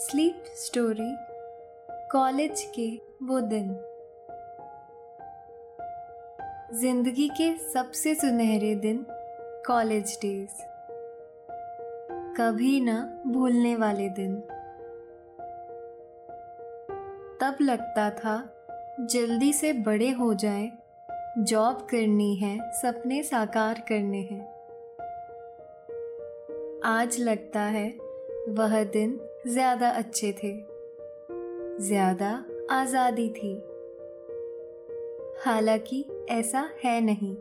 Sleep story, college के वो दिन। ज़िंदगी के सबसे सुनहरे दिन, कॉलेज डेज़। कभी ना भूलने वाले दिन। तब लगता था, जल्दी से बड़े हो जाए, जॉब करनी है, सपने साकार करने हैं। आज लगता है, वह दिन ज़्यादा अच्छे थे। ज़्यादा आज़ादी थी। हालाँकि ऐसा है नहीं।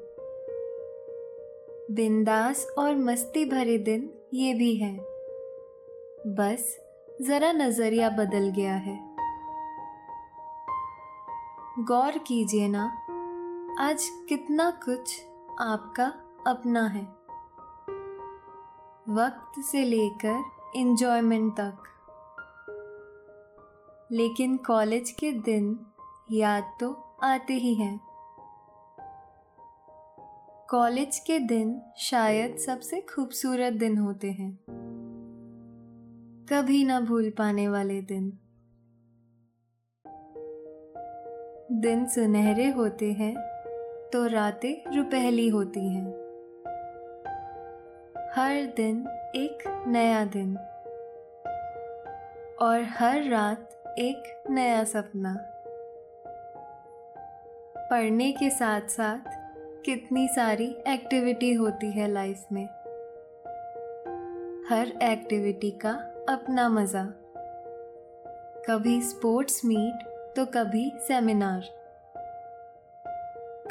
बिंदास और मस्ती भरे दिन ये भी है। बस जरा नज़रिया बदल गया है। गौर कीजिए ना, आज कितना कुछ आपका अपना है। वक्त से लेकर इंजॉयमेंट तक। लेकिन कॉलेज के दिन याद तो आते ही हैं। कॉलेज के दिन शायद सबसे खूबसूरत दिन होते हैं। कभी ना भूल पाने वाले दिन। दिन सुनहरे होते हैं तो रातें रुपहली होती हैं। हर दिन एक नया दिन। और हर रात एक नया सपना। पढ़ने के साथ साथ कितनी सारी एक्टिविटी होती है लाइफ में। हर एक्टिविटी का अपना मज़ा। कभी स्पोर्ट्स मीट तो कभी सेमिनार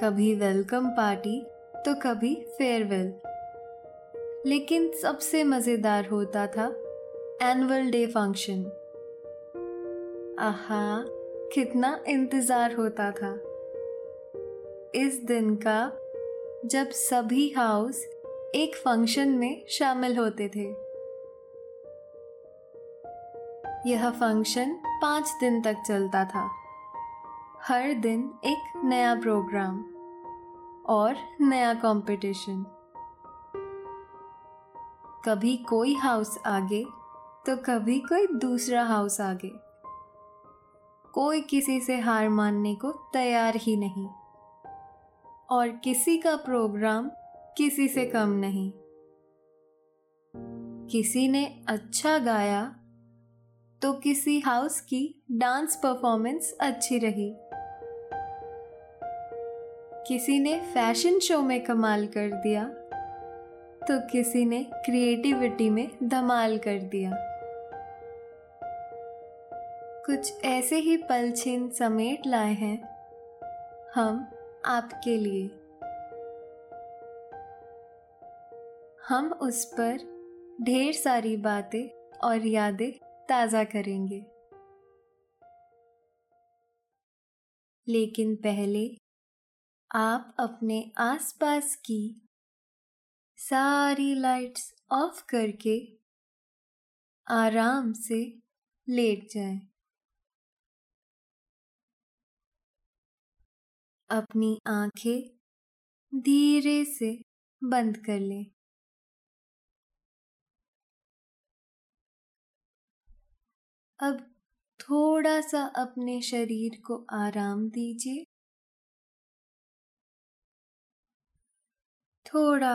कभी वेलकम पार्टी तो कभी फेयरवेल लेकिन सबसे मज़ेदार होता था एनुअल डे फ़ंक्शन आहा, कितना इंतज़ार होता था। इस दिन का जब सभी हाउस एक फ़ंक्शन में शामिल होते थे। यह फ़ंक्शन पाँच दिन तक चलता था। हर दिन एक नया प्रोग्राम और नया कंपटीशन कभी कोई हाउस आगे तो कभी कोई दूसरा हाउस आगे। कोई किसी से हार मानने को तैयार ही नहीं। और किसी का प्रोग्राम किसी से कम नहीं। किसी ने अच्छा गाया तो किसी हाउस की डांस परफॉर्मेंस अच्छी रही। किसी ने फ़ैशन शो में कमाल कर दिया तो किसी ने क्रिएटिविटी में धमाल कर दिया। कुछ ऐसे ही पल छिन समेट लाए हैं हम आपके लिए। हम उस पर ढेर सारी बातें और यादें ताज़ा करेंगे। लेकिन पहले आप अपने आसपास की सारी लाइट्स ऑफ़ करके आराम से लेट जाएँ। अपनी आँखें धीरे से बंद कर लें अब थोड़ा सा अपने शरीर को आराम दीजिए थोड़ा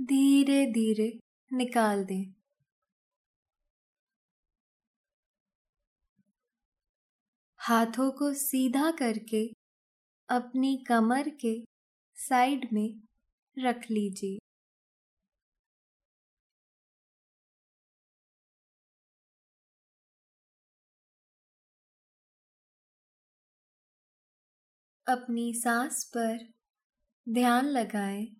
धीरे धीरे निकाल दें। हाथों को सीधा करके अपनी कमर के साइड में रख लीजिए। अपनी सांस पर ध्यान लगाएँ।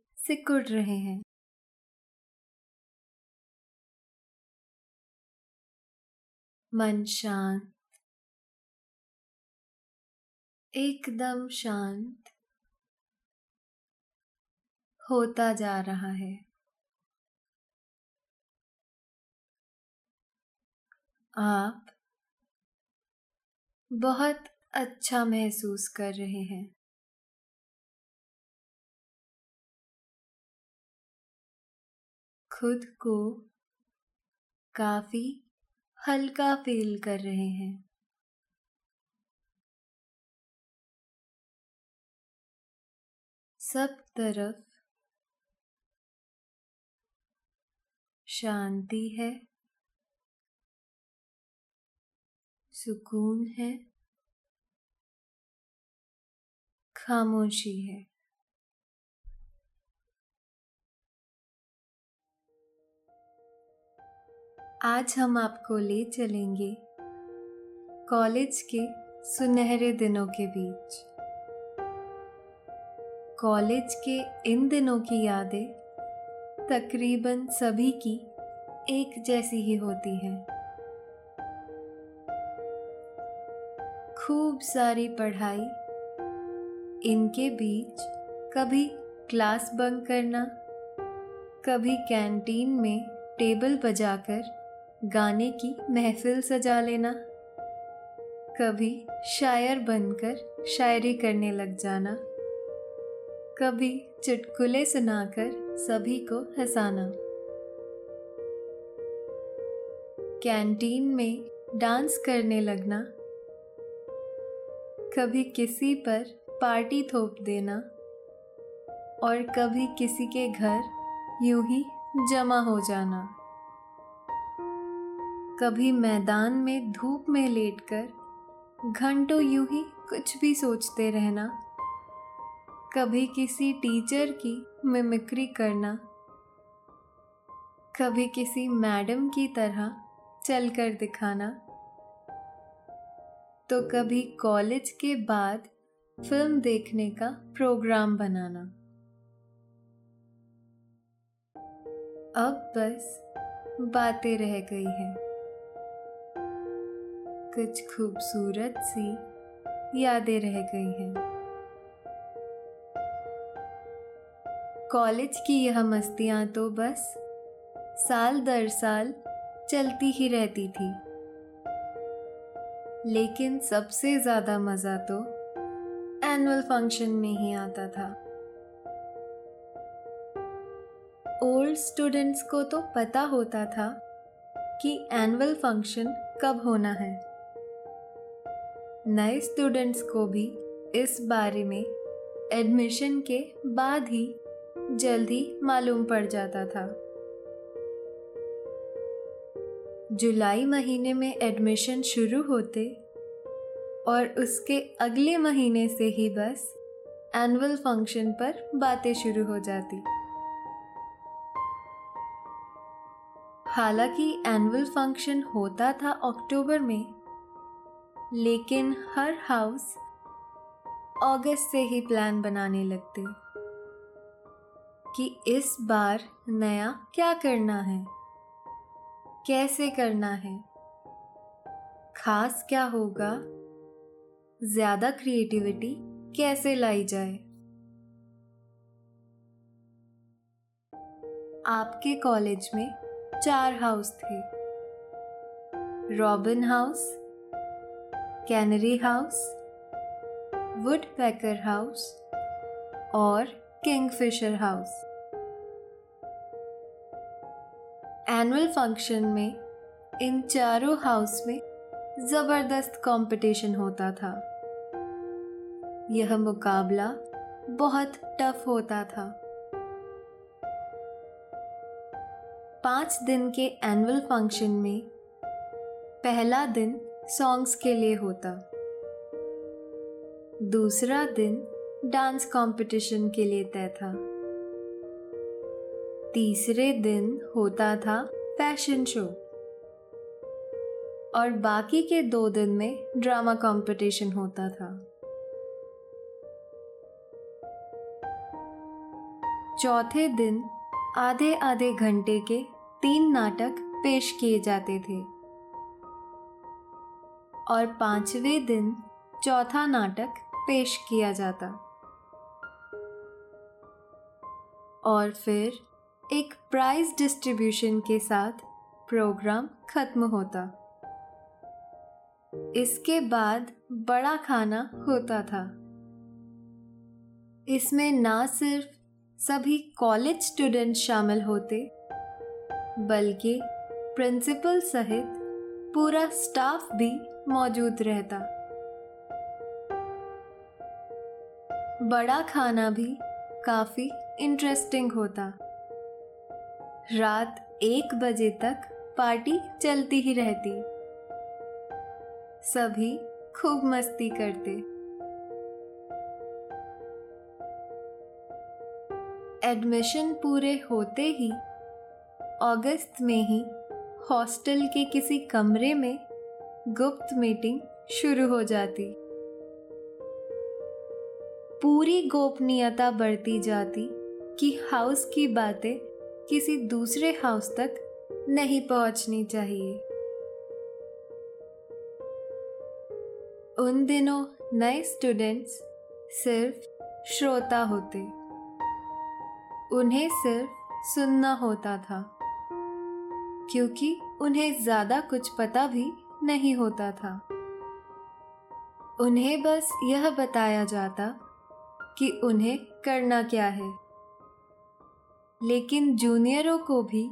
सिकुड़ रहे हैं। मन शांत। एकदम शांत। होता जा रहा है। आप बहुत अच्छा महसूस कर रहे हैं। खुद को काफ़ी हल्का फील कर रहे हैं। सब तरफ़ शांति है, सुकून है, खामोशी है। आज हम आपको ले चलेंगे कॉलेज के सुनहरे दिनों के बीच। कॉलेज के इन दिनों की यादें तकरीबन सभी की एक जैसी ही होती हैं। खूब सारी पढ़ाई, इनके बीच कभी क्लास बंक करना, कभी कैंटीन में टेबल बजाकर गाने की महफिल सजा लेना। कभी शायर बनकर शायरी करने लग जाना। कभी चुटकुले सुनाकर सभी को हंसाना। कैंटीन में डांस करने लगना। कभी किसी पर पार्टी थोप देना। और कभी किसी के घर यूँ ही जमा हो जाना। कभी मैदान में धूप में लेटकर, घंटों यूँ ही कुछ भी सोचते रहना। कभी किसी टीचर की मिमिक्री करना। कभी किसी मैडम की तरह चलकर दिखाना। तो कभी कॉलेज के बाद फ़िल्म देखने का प्रोग्राम बनाना। अब बस बातें रह गई हैं। कुछ खूबसूरत सी यादें रह गई हैं। कॉलेज की यह मस्तियाँ तो बस साल दर साल चलती ही रहती थी। लेकिन सबसे ज़्यादा मज़ा तो एनुअल फ़ंक्शन में ही आता था। ओल्ड स्टूडेंट्स को तो पता होता था कि एनुअल फ़ंक्शन कब होना है। नए स्टूडेंट्स को भी इस बारे में एडमिशन के बाद ही जल्दी मालूम पड़ जाता था। जुलाई महीने में एडमिशन शुरू होते और उसके अगले महीने से ही बस एनुअल फ़ंक्शन पर बातें शुरू हो जाती। हालाँकि एनुअल फ़ंक्शन होता था अक्टूबर में लेकिन हर हाउस अगस्त से ही प्लान बनाने लगते कि इस बार नया क्या करना है, कैसे करना है, खास क्या होगा, ज़्यादा क्रिएटिविटी कैसे लाई जाए। आपके कॉलेज में चार हाउस थे। Robin house canary house woodpecker house और किंगफिशर हाउस। एनुअल फ़ंक्शन में इन चारों हाउस में ज़बरदस्त कंपटीशन होता था। यह मुकाबला बहुत टफ होता था। पाँच दिन के एनुअल फ़ंक्शन में पहला दिन सॉन्ग्स के लिए होता। दूसरा दिन डांस कंपटीशन के लिए तय था। तीसरे दिन होता था फ़ैशन शो और बाकी के दो दिन में ड्रामा कंपटीशन होता था। चौथे दिन आधे आधे घंटे के तीन नाटक पेश किए जाते थे। और पाँचवें दिन चौथा नाटक पेश किया जाता। और फिर एक प्राइज डिस्ट्रीब्यूशन के साथ प्रोग्राम खत्म होता। इसके बाद बड़ा खाना होता था। इसमें ना सिर्फ़ सभी कॉलेज स्टूडेंट शामिल होते, बल्कि प्रिंसिपल सहित पूरा स्टाफ भी मौजूद रहता। बड़ा खाना भी काफ़ी इंटरेस्टिंग होता। रात एक बजे तक पार्टी चलती ही रहती। सभी खूब मस्ती करते। एडमिशन पूरे होते ही, अगस्त में ही हॉस्टल के किसी कमरे में गुप्त मीटिंग शुरू हो जाती। पूरी गोपनीयता बढ़ती जाती कि हाउस की बातें किसी दूसरे हाउस तक नहीं पहुंचनी चाहिए। उन दिनों नए स्टूडेंट्स सिर्फ़ श्रोता होते। उन्हें सिर्फ़ सुनना होता था। क्योंकि उन्हें ज़्यादा कुछ पता भी नहीं होता था। उन्हें बस यह बताया जाता कि उन्हें करना क्या है। लेकिन जूनियरों को भी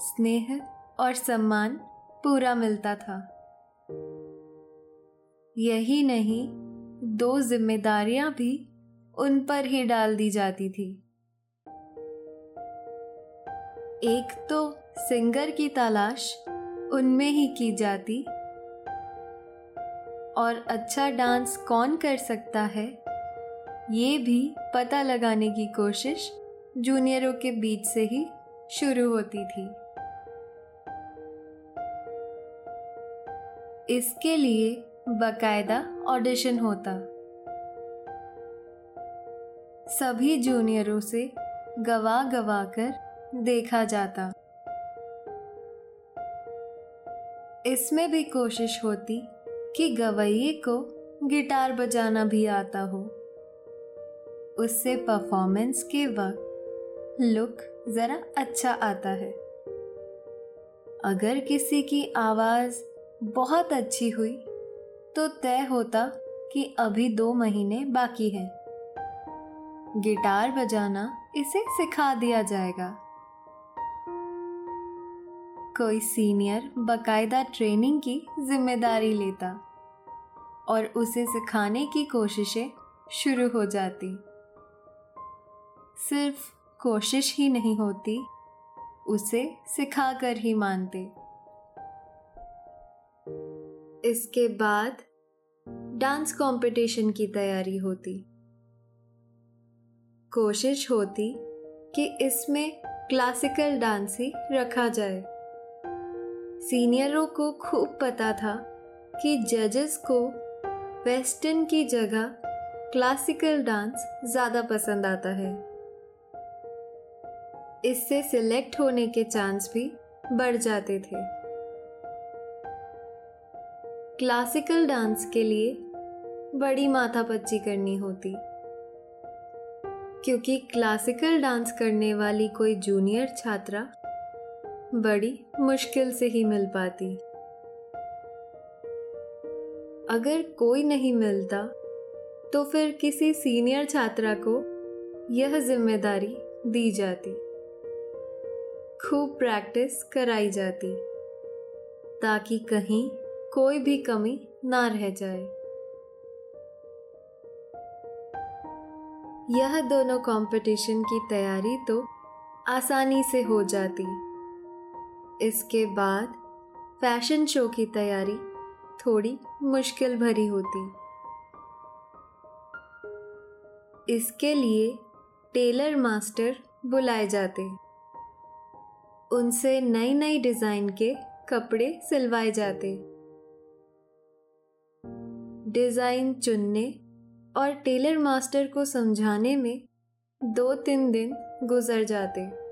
स्नेह और सम्मान पूरा मिलता था। यही नहीं, दो जिम्मेदारियाँ भी उन पर ही डाल दी जाती थी। एक तो सिंगर की तलाश उनमें ही की जाती। और अच्छा डांस कौन कर सकता है, ये भी पता लगाने की कोशिश जूनियरों के बीच से ही शुरू होती थी। इसके लिए बकायदा ऑडिशन होता। सभी जूनियरों से गवा गवा कर देखा जाता। इसमें भी कोशिश होती कि गवैये को गिटार बजाना भी आता हो। उससे परफॉर्मेंस के वक्त लुक ज़रा अच्छा आता है। अगर किसी की आवाज़ बहुत अच्छी हुई तो तय होता कि अभी दो महीने बाकी हैं। गिटार बजाना इसे सिखा दिया जाएगा। कोई सीनियर बकायदा ट्रेनिंग की ज़िम्मेदारी लेता और उसे सिखाने की कोशिशें शुरू हो जाती। सिर्फ़ कोशिश ही नहीं होती, उसे सिखा कर ही मानते। इसके बाद डांस कंपटीशन की तैयारी होती। कोशिश होती कि इसमें क्लासिकल डांस ही रखा जाए। सीनियरों को खूब पता था कि जजेस को वेस्टर्न की जगह क्लासिकल डांस ज़्यादा पसंद आता है। इससे सिलेक्ट होने के चांस भी बढ़ जाते थे। क्लासिकल डांस के लिए बड़ी माथापच्ची करनी होती, क्योंकि क्लासिकल डांस करने वाली कोई जूनियर छात्रा बड़ी मुश्किल से ही मिल पाती। अगर कोई नहीं मिलता तो फिर किसी सीनियर छात्रा को यह ज़िम्मेदारी दी जाती। खूब प्रैक्टिस कराई जाती, ताकि कहीं कोई भी कमी ना रह जाए। यह दोनों कंपटीशन की तैयारी तो आसानी से हो जाती। इसके बाद फ़ैशन शो की तैयारी थोड़ी मुश्किल भरी होती। इसके लिए टेलर मास्टर बुलाए जाते। उनसे नई नई डिज़ाइन के कपड़े सिलवाए जाते। डिज़ाइन चुनने और टेलर मास्टर को समझाने में दो तीन दिन गुजर जाते।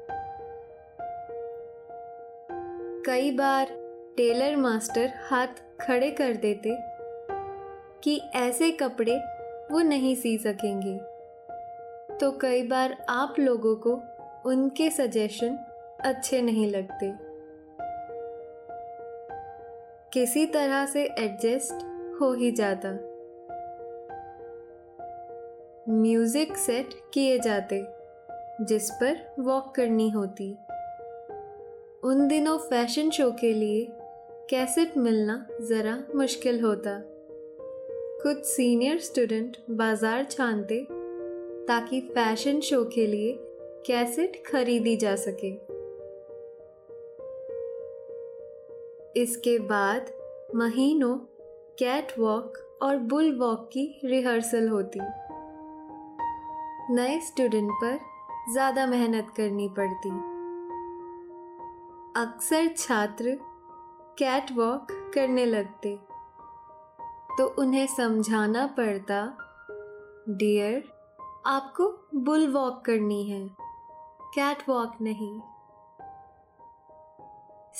कई बार टेलर मास्टर हाथ खड़े कर देते कि ऐसे कपड़े वो नहीं सी सकेंगे। तो कई बार आप लोगों को उनके सजेशन अच्छे नहीं लगते। किसी तरह से एडजस्ट हो ही जाता। म्यूज़िक सेट किए जाते, जिस पर वॉक करनी होती। उन दिनों फ़ैशन शो के लिए कैसेट मिलना ज़रा मुश्किल होता। कुछ सीनियर स्टूडेंट बाज़ार छानते ताकि फ़ैशन शो के लिए कैसेट खरीदी जा सके। इसके बाद महीनों कैट वॉक और बुल वॉक की रिहर्सल होती। नए स्टूडेंट पर ज़्यादा मेहनत करनी पड़ती। अक्सर छात्र कैट वॉक करने लगते। तो उन्हें समझाना पड़ता डियर आपको बुल वॉक करनी है। कैट वॉक नहीं।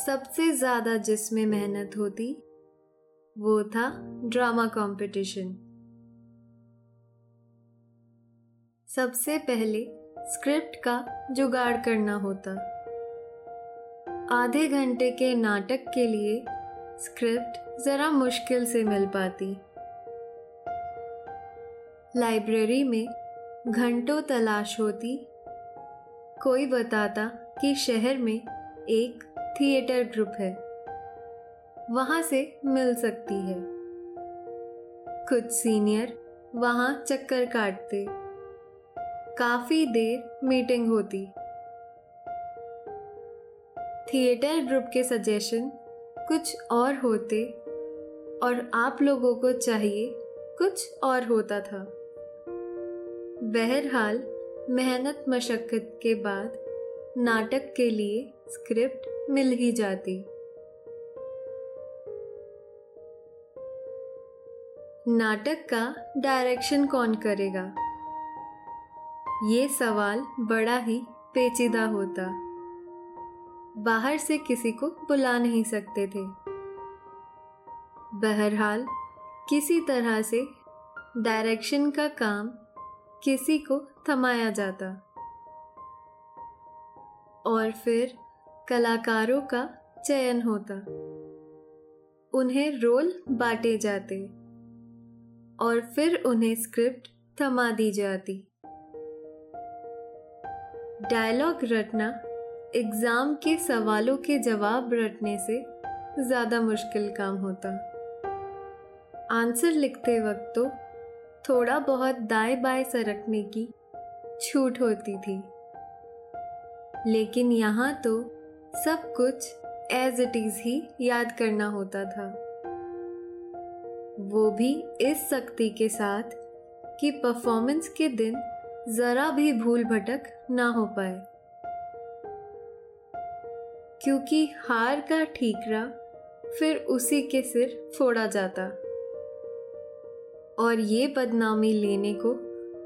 सबसे ज़्यादा जिसमें मेहनत होती, वो था ड्रामा कंपटीशन सबसे पहले स्क्रिप्ट का जुगाड़ करना होता। आधे घंटे के नाटक के लिए स्क्रिप्ट ज़रा मुश्किल से मिल पाती। लाइब्रेरी में घंटों तलाश होती। कोई बताता कि शहर में एक थिएटर ग्रुप है। वहाँ से मिल सकती है। कुछ सीनियर वहाँ चक्कर काटते। काफ़ी देर मीटिंग होती। थिएटर ग्रुप के सजेशन कुछ और होते और आप लोगों को चाहिए कुछ और होता था। बहरहाल, मेहनत मशक्क़त के बाद नाटक के लिए स्क्रिप्ट मिल ही जाती। नाटक का डायरेक्शन कौन करेगा? ये सवाल बड़ा ही पेचीदा होता। बाहर से किसी को बुला नहीं सकते थे। बहरहाल, किसी तरह से डायरेक्शन का काम किसी को थमाया जाता। और फिर कलाकारों का चयन होता। उन्हें रोल बांटे जाते और फिर उन्हें स्क्रिप्ट थमा दी जाती। डायलॉग रटना एग्ज़ाम के सवालों के जवाब रटने से ज़्यादा मुश्किल काम होता। आंसर लिखते वक्त तो थोड़ा बहुत दाएँ बाएँ सरकने की छूट होती थी। लेकिन यहाँ तो सब कुछ एज इट इज़ ही याद करना होता था। वो भी इस शक्ति के साथ कि परफॉर्मेंस के दिन ज़रा भी भूल भटक ना हो पाए। क्योंकि हार का ठीकरा फिर उसी के सिर फोड़ा जाता। और ये बदनामी लेने को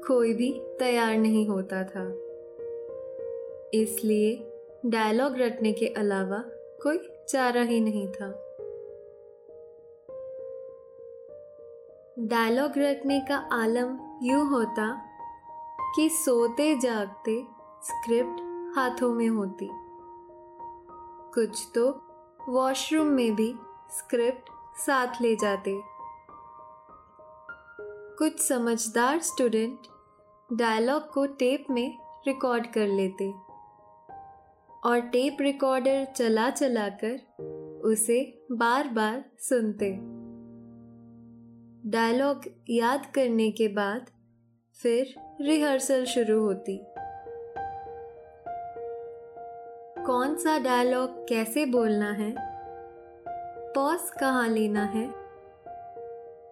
कोई भी तैयार नहीं होता था। इसलिए डायलॉग रटने के अलावा कोई चारा ही नहीं था। डायलॉग रटने का आलम यूँ होता कि सोते जागते स्क्रिप्ट हाथों में होती। कुछ तो वॉशरूम में भी स्क्रिप्ट साथ ले जाते। कुछ समझदार स्टूडेंट डायलॉग को टेप में रिकॉर्ड कर लेते। और टेप रिकॉर्डर चला चला कर उसे बार बार सुनते। डायलॉग याद करने के बाद फिर रिहर्सल शुरू होती। कौन सा डायलॉग कैसे बोलना है? पॉज कहाँ लेना है?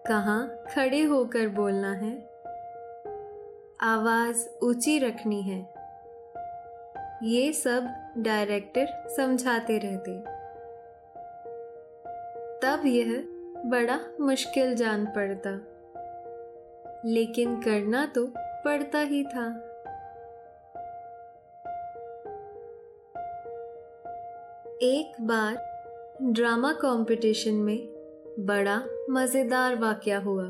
कहाँ खड़े होकर बोलना है? आवाज़ ऊँची रखनी है। ये सब डायरेक्टर समझाते रहते। तब यह बड़ा मुश्किल जान पड़ता। लेकिन करना तो पड़ता ही था। एक बार ड्रामा कंपटीशन में बड़ा मज़ेदार वाक्य हुआ।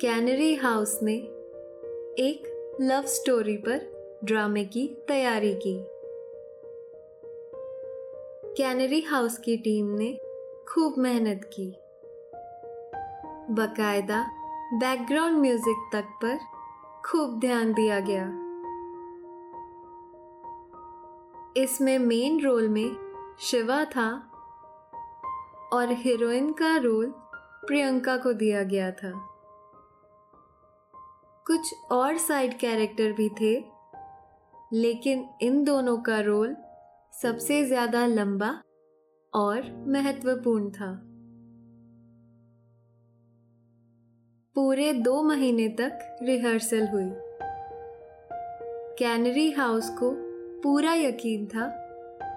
कैनरी हाउस ने एक लव स्टोरी पर ड्रामे की तैयारी की। कैनरी हाउस की टीम ने खूब मेहनत की। बकायदा बैकग्राउंड म्यूज़िक तक पर खूब ध्यान दिया गया। इसमें मेन रोल में शिवा था और हीरोइन का रोल प्रियंका को दिया गया था। कुछ और साइड कैरेक्टर भी थे, लेकिन इन दोनों का रोल सबसे ज़्यादा लंबा और महत्वपूर्ण था। पूरे दो महीने तक रिहर्सल हुई। कैनरी हाउस को पूरा यकीन था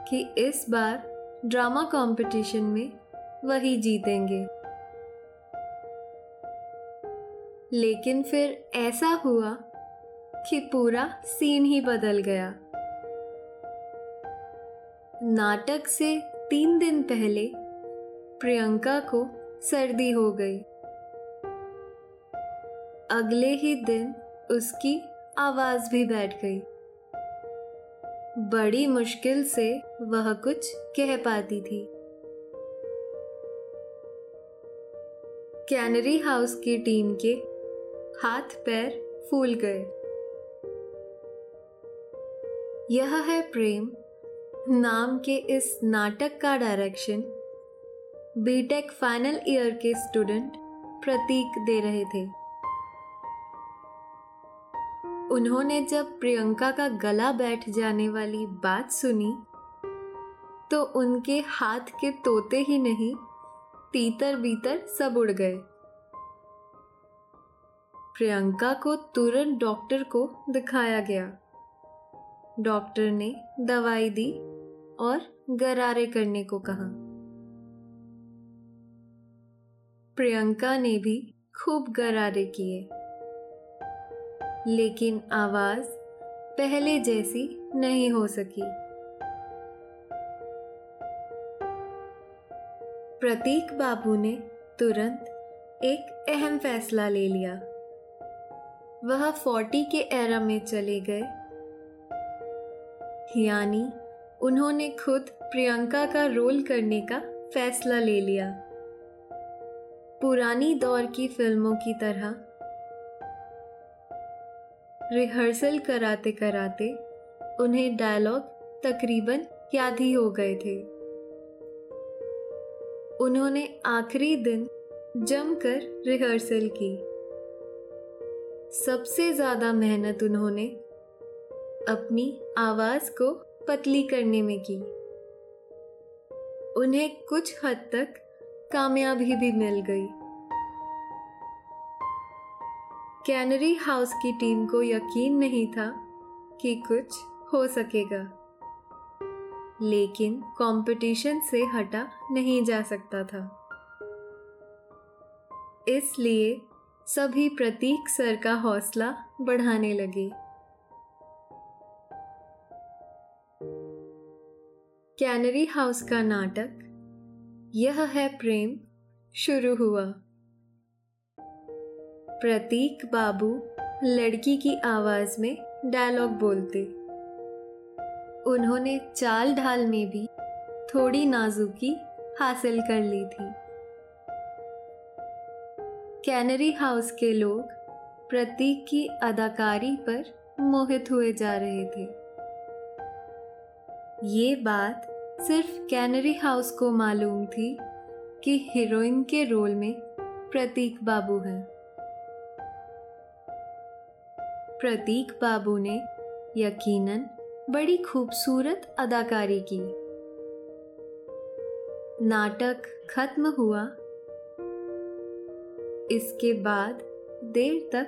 कि इस बार ड्रामा कंपटीशन में वही जीतेंगे। लेकिन फिर ऐसा हुआ कि पूरा सीन ही बदल गया। नाटक से तीन दिन पहले प्रियंका को सर्दी हो गई। अगले ही दिन उसकी आवाज़ भी बैठ गई। बड़ी मुश्किल से वह कुछ कह पाती थी। कैनरी हाउस की टीम के हाथ पैर फूल गए। यह है प्रेम नाम के इस नाटक का डायरेक्शन बीटेक फाइनल ईयर के स्टूडेंट प्रतीक दे रहे थे। उन्होंने जब प्रियंका का गला बैठ जाने वाली बात सुनी तो उनके हाथ के तोते ही नहीं तीतर बीतर सब उड़ गए। प्रियंका को तुरंत डॉक्टर को दिखाया गया। डॉक्टर ने दवाई दी और गरारे करने को कहा। प्रियंका ने भी खूब गरारे किए। लेकिन आवाज़ पहले जैसी नहीं हो सकी। प्रतीक बाबू ने तुरंत एक अहम फैसला ले लिया। वह फोर्टी के एरा में चले गए। यानी उन्होंने खुद प्रियंका का रोल करने का फैसला ले लिया। पुरानी दौर की फ़िल्मों की तरह रिहर्सल कराते कराते उन्हें डायलॉग तकरीबन याद ही हो गए थे। उन्होंने आखिरी दिन जमकर रिहर्सल की। सबसे ज़्यादा मेहनत उन्होंने अपनी आवाज़ को पतली करने में की। उन्हें कुछ हद तक कामयाबी भी मिल गई। कैनरी हाउस की टीम को यकीन नहीं था कि कुछ हो सकेगा। लेकिन कंपटीशन से हटा नहीं जा सकता था। इसलिए सभी प्रतीक सर का हौसला बढ़ाने लगे। कैनरी हाउस का नाटक, यह है प्रेम, शुरू हुआ। प्रतीक बाबू लड़की की आवाज़ में डायलॉग बोलते। उन्होंने चाल ढाल में भी थोड़ी नाजुकी हासिल कर ली थी। कैनरी हाउस के लोग प्रतीक की अदाकारी पर मोहित हुए जा रहे थे। ये बात सिर्फ़ कैनरी हाउस को मालूम थी कि हीरोइन के रोल में प्रतीक बाबू हैं। प्रतीक बाबू ने यकीनन बड़ी खूबसूरत अदाकारी की। नाटक खत्म हुआ। इसके बाद देर तक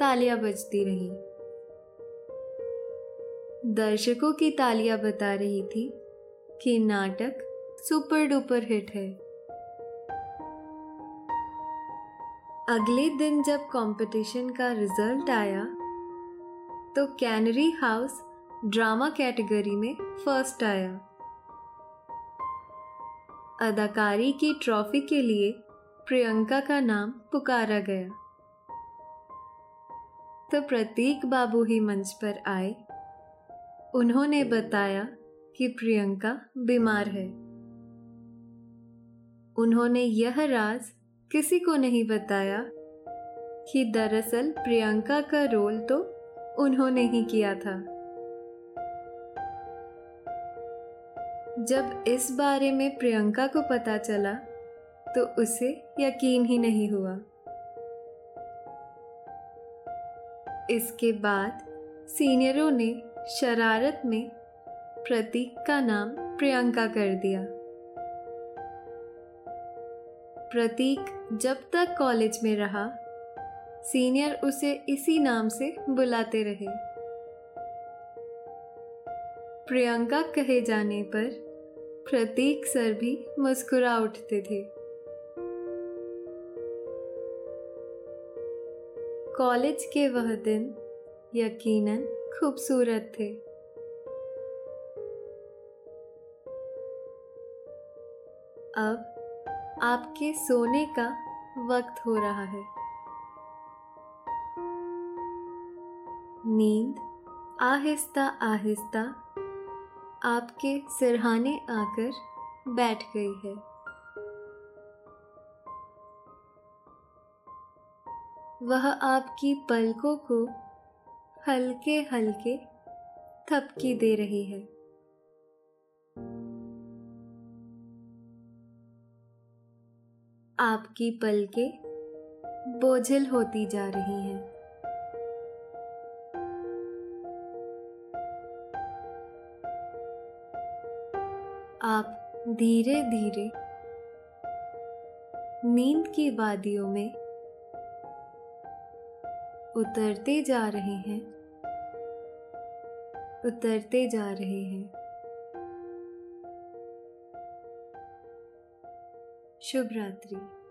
तालियाँ बजती रही। दर्शकों की तालियाँ बता रही थी कि नाटक सुपर डुपर हिट है। अगले दिन जब कंपटीशन का रिज़ल्ट आया तो कैनरी हाउस ड्रामा कैटेगरी में फ़र्स्ट आया। अदाकारी की ट्रॉफी के लिए प्रियंका का नाम पुकारा गया। तो प्रतीक बाबू ही मंच पर आए। उन्होंने बताया कि प्रियंका बीमार है। उन्होंने यह राज किसी को नहीं बताया कि दरअसल प्रियंका का रोल तो उन्होंने ही किया था। जब इस बारे में प्रियंका को पता चला तो उसे यकीन ही नहीं हुआ। इसके बाद सीनियरों ने शरारत में प्रतीक का नाम प्रियंका कर दिया। प्रतीक जब तक कॉलेज में रहा सीनियर उसे इसी नाम से बुलाते रहे। प्रियंका कहे जाने पर प्रतीक सर भी मुस्कुरा उठते थे। कॉलेज के वह दिन यकीनन खूबसूरत थे। अब आपके सोने का वक्त हो रहा है। नींद आहिस्ता आहिस्ता आपके सिरहाने आकर बैठ गई है। वह आपकी पलकों को हल्के हल्के थपकी दे रही है। आपकी पलकें बोझिल होती जा रही हैं। आप धीरे धीरे नींद की वादियों में उतरते जा रहे हैं, उतरते जा रहे हैं। शुभ रात्रि।